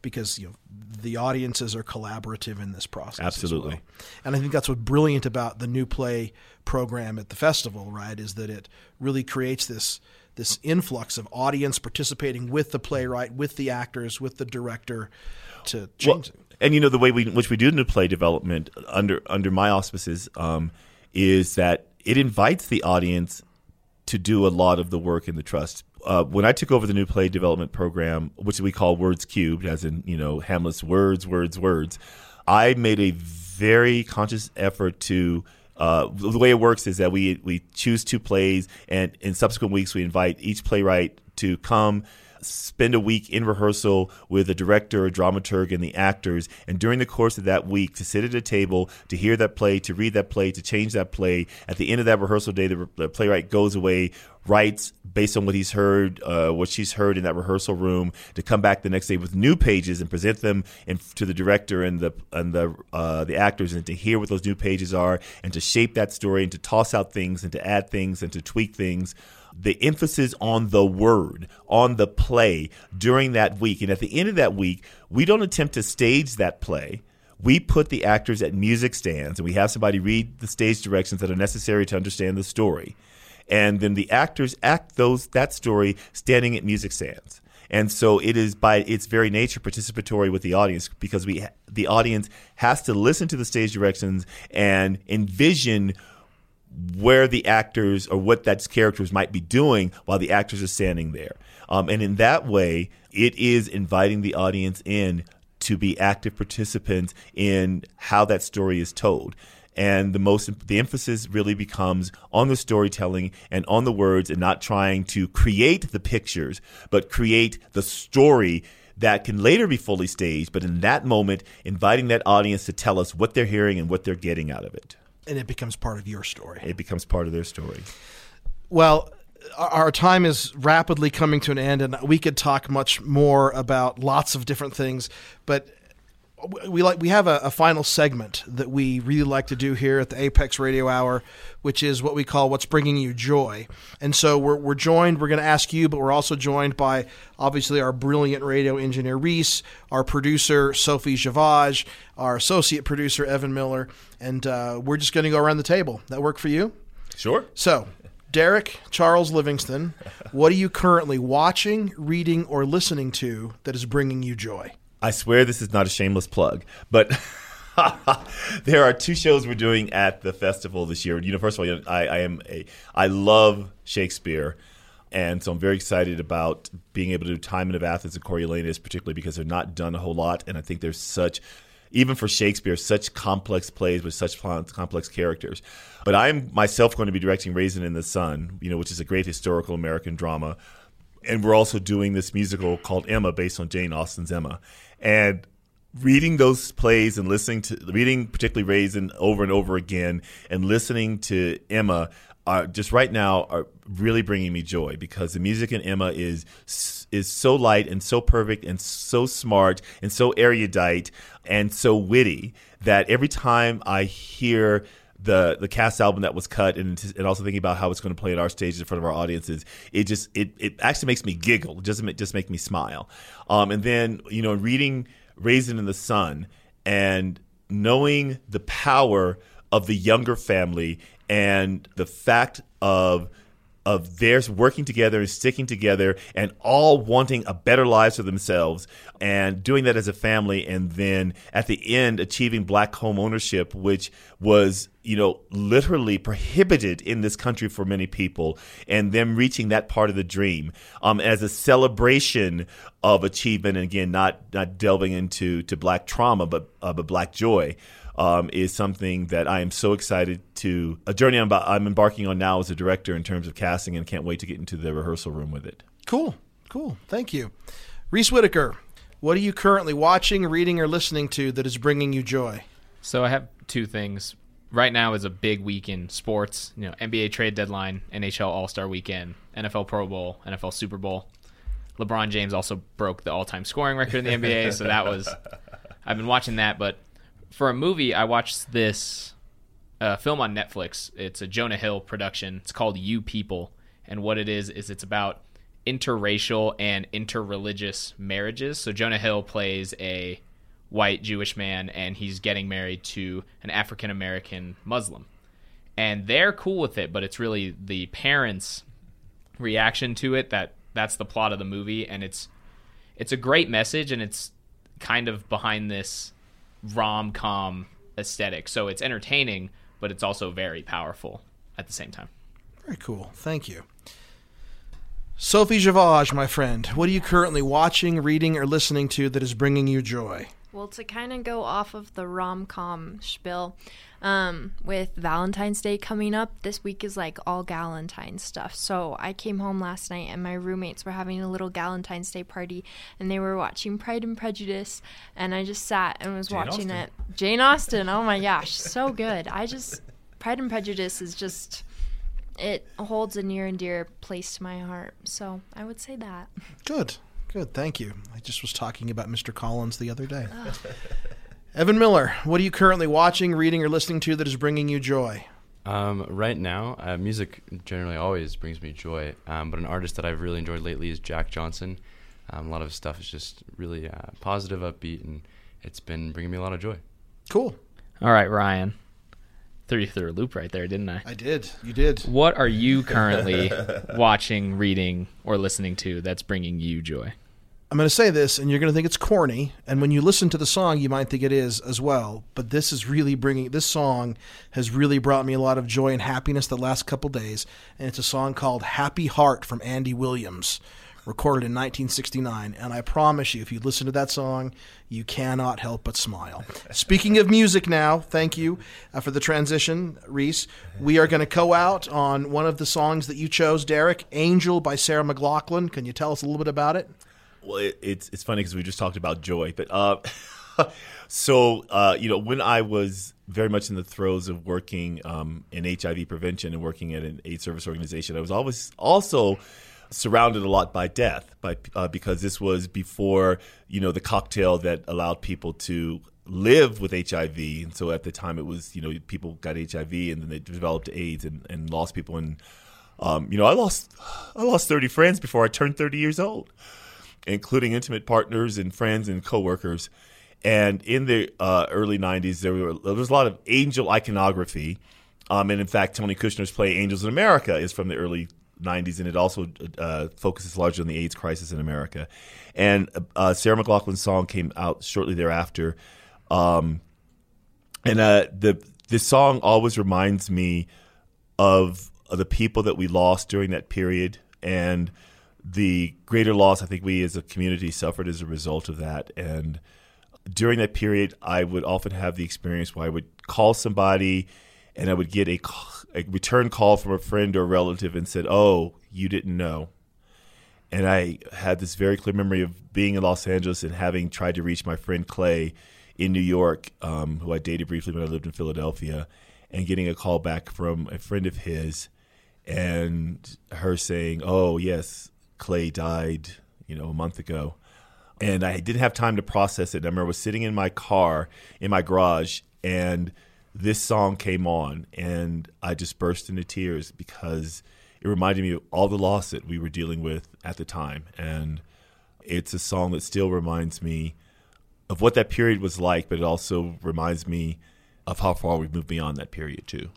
C: because you know the audiences are collaborative in this process.
D: Absolutely.
C: well. and I think that's what's brilliant about the new play program at the festival. Right, is that it really creates this this influx of audience participating with the playwright, with the actors, with the director to change. it.
D: and you know the way we which we do into play development under under my auspices um, is that it invites the audience to do a lot of the work in the trust. Uh, when I took over the new play development program, which we call Words Cubed, as in you know Hamlet's words, words, words, I made a very conscious effort to. Uh, the way it works is that we we choose two plays, and in subsequent weeks we invite each playwright to come spend a week in rehearsal with the director, dramaturg, and the actors. And during the course of that week, to sit at a table, to hear that play, to read that play, to change that play. At the end of that rehearsal day, the, the playwright goes away, writes based on what he's heard, uh, what she's heard in that rehearsal room, to come back the next day with new pages and present them in, to the director and the and the uh, the actors, and to hear what those new pages are, and to shape that story, and to toss out things, and to add things, and to tweak things the emphasis on the word, on the play during that week. And at the end of that week, we don't attempt to stage that play. We put the actors at music stands and we have somebody read the stage directions that are necessary to understand the story. And then the actors act those that story standing at music stands. And so it is by its very nature participatory with the audience because we the audience has to listen to the stage directions and envision where the actors or what that characters might be doing while the actors are standing there. Um, and in that way, it is inviting the audience in to be active participants in how that story is told. And the most the emphasis really becomes on the storytelling and on the words and not trying to create the pictures, but create the story that can later be fully staged, but in that moment, inviting that audience to tell us what they're hearing and what they're getting out of it
C: and it becomes part of your story.
D: it becomes part of their story.
C: Well, our time is rapidly coming to an end, and we could talk much more about lots of different things. But we like we have a, a final segment that we really like to do here at the Apex Radio Hour, which is what we call "What's Bringing You Joy." And so we're we're joined. We're going to ask you, but we're also joined by obviously our brilliant radio engineer Reese, our producer Sophie Javage, our associate producer Evan Miller, and uh, we're just going to go around the table. That work for you?
D: Sure.
C: So, Derek Charles Livingston, what are you currently watching, reading, or listening to that is bringing you joy?
D: I swear this is not a shameless plug, but there are two shows we're doing at the festival this year. You know, first of all, I, I am a I love Shakespeare. And so I'm very excited about being able to do Timon of Athens and Coriolanus, particularly because they're not done a whole lot. And I think there's such, even for Shakespeare, such complex plays with such complex characters. But I'm myself going to be directing Raisin in the Sun, you know, which is a great historical American drama. And we're also doing this musical called Emma, based on Jane Austen's Emma. And reading those plays and listening to reading particularly Raisin over and over again and listening to Emma are just right now are really bringing me joy because the music in Emma is is so light and so perfect and so smart and so erudite and so witty that every time I hear the the cast album that was cut and and also thinking about how it's going to play at our stage in front of our audiences it just it, it actually makes me giggle. It doesn't just make me smile. Um, and then you know reading Raisin in the Sun and knowing the power of the younger family and the fact of of theirs working together and sticking together and all wanting a better lives for themselves and doing that as a family and then at the end achieving black home ownership which was you know literally prohibited in this country for many people and them reaching that part of the dream um, as a celebration of achievement and again not not delving into to black trauma but uh, but black joy um, is something that I am so excited to a journey I'm, about, I'm embarking on now as a director in terms of casting, and can't wait to get into the rehearsal room with it.
C: Cool, cool. Thank you, Reese Whitaker. What are you currently watching, reading, or listening to that is bringing you joy?
A: So I have two things. Right now is a big week in sports. You know, NBA trade deadline, NHL All Star Weekend, NFL Pro Bowl, NFL Super Bowl. LeBron James also broke the all-time scoring record in the NBA, so that was. I've been watching that, but for a movie, I watched this uh, film on Netflix. It's a Jonah Hill production. It's called You People, and what it is is it's about interracial and interreligious marriages. So Jonah Hill plays a white Jewish man, and he's getting married to an African American Muslim, and they're cool with it. But it's really the parents' reaction to it that that's the plot of the movie, and it's it's a great message, and it's kind of behind this rom com aesthetic. So it's entertaining, but it's also very powerful at the same time.
C: Very cool. Thank you. Sophie Javage, my friend, what are you currently watching, reading, or listening to that is bringing you joy?
G: Well, to kind of go off of the rom com spiel, um, with Valentine's Day coming up, this week is like all Galentine stuff. So I came home last night and my roommates were having a little Galentine's Day party and they were watching Pride and Prejudice. And I just sat and was
D: Jane
G: watching
D: Austen.
G: it. Jane Austen, oh my gosh, so good. I just, Pride and Prejudice is just, it holds a near and dear place to my heart. So I would say that.
C: Good, good. Thank you. I just was talking about Mr. Collins the other day. Evan Miller, what are you currently watching, reading, or listening to that is bringing you joy?
B: Um, right now, uh, music generally always brings me joy, um, but an artist that I've really enjoyed lately is Jack Johnson. Um, a lot of his stuff is just really uh, positive, upbeat, and it's been bringing me a lot of joy.
C: Cool.
A: All right, Ryan. Threw you through a loop right there, didn't I?
C: I did. You did.
A: What are you currently watching, reading, or listening to that's bringing you joy?
C: I'm going to say this, and you're going to think it's corny. And when you listen to the song, you might think it is as well. But this is really bringing. This song has really brought me a lot of joy and happiness the last couple days. And it's a song called "Happy Heart" from Andy Williams, recorded in 1969. And I promise you, if you listen to that song, you cannot help but smile. Speaking of music, now, thank you uh, for the transition, Reese. We are going to go out on one of the songs that you chose, Derek, "Angel" by Sarah McLaughlin. Can you tell us a little bit about it?
D: Well, it, it's it's funny because we just talked about joy, but uh, so uh, you know when I was very much in the throes of working um, in HIV prevention and working at an AIDS service organization, I was always also surrounded a lot by death, by uh, because this was before you know the cocktail that allowed people to live with HIV, and so at the time it was you know people got HIV and then they developed AIDS and, and lost people. And um, you know I lost I lost thirty friends before I turned thirty years old including intimate partners and friends and coworkers. And in the uh, early '90s, there, were, there was a lot of angel iconography, um, and in fact, Tony Kushner's play "Angels in America" is from the early '90s, and it also uh, focuses largely on the AIDS crisis in America. And uh, Sarah McLaughlin's song came out shortly thereafter, um, and uh, the this song always reminds me of, of the people that we lost during that period and the greater loss I think we as a community suffered as a result of that. And during that period, I would often have the experience where I would call somebody and I would get a return call from a friend or relative and said, Oh, you didn't know. And I had this very clear memory of being in Los Angeles and having tried to reach my friend Clay in New York, um, who I dated briefly when I lived in Philadelphia, and getting a call back from a friend of his and her saying, "Oh yes, Clay died, you know, a month ago." And I didn't have time to process it. I remember I was sitting in my car in my garage and this song came on and I just burst into tears because it reminded me of all the loss that we were dealing with at the time. And it's a song that still reminds me of what that period was like, but it also reminds me of how far we've moved beyond that period too.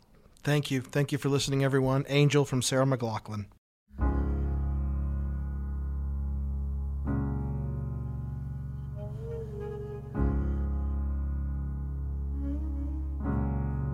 C: Thank you. Thank you for listening, everyone. Angel from Sarah McLaughlin.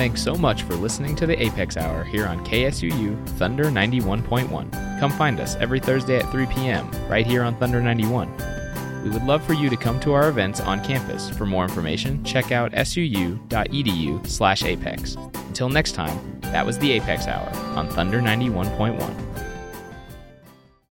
A: Thanks so much for listening to the Apex Hour here on KSUU Thunder 91.1. Come find us every Thursday at 3 p.m. right here on Thunder 91. We would love for you to come to our events on campus. For more information, check out suu.edu/apex. Until next time, that was the Apex Hour on Thunder 91.1.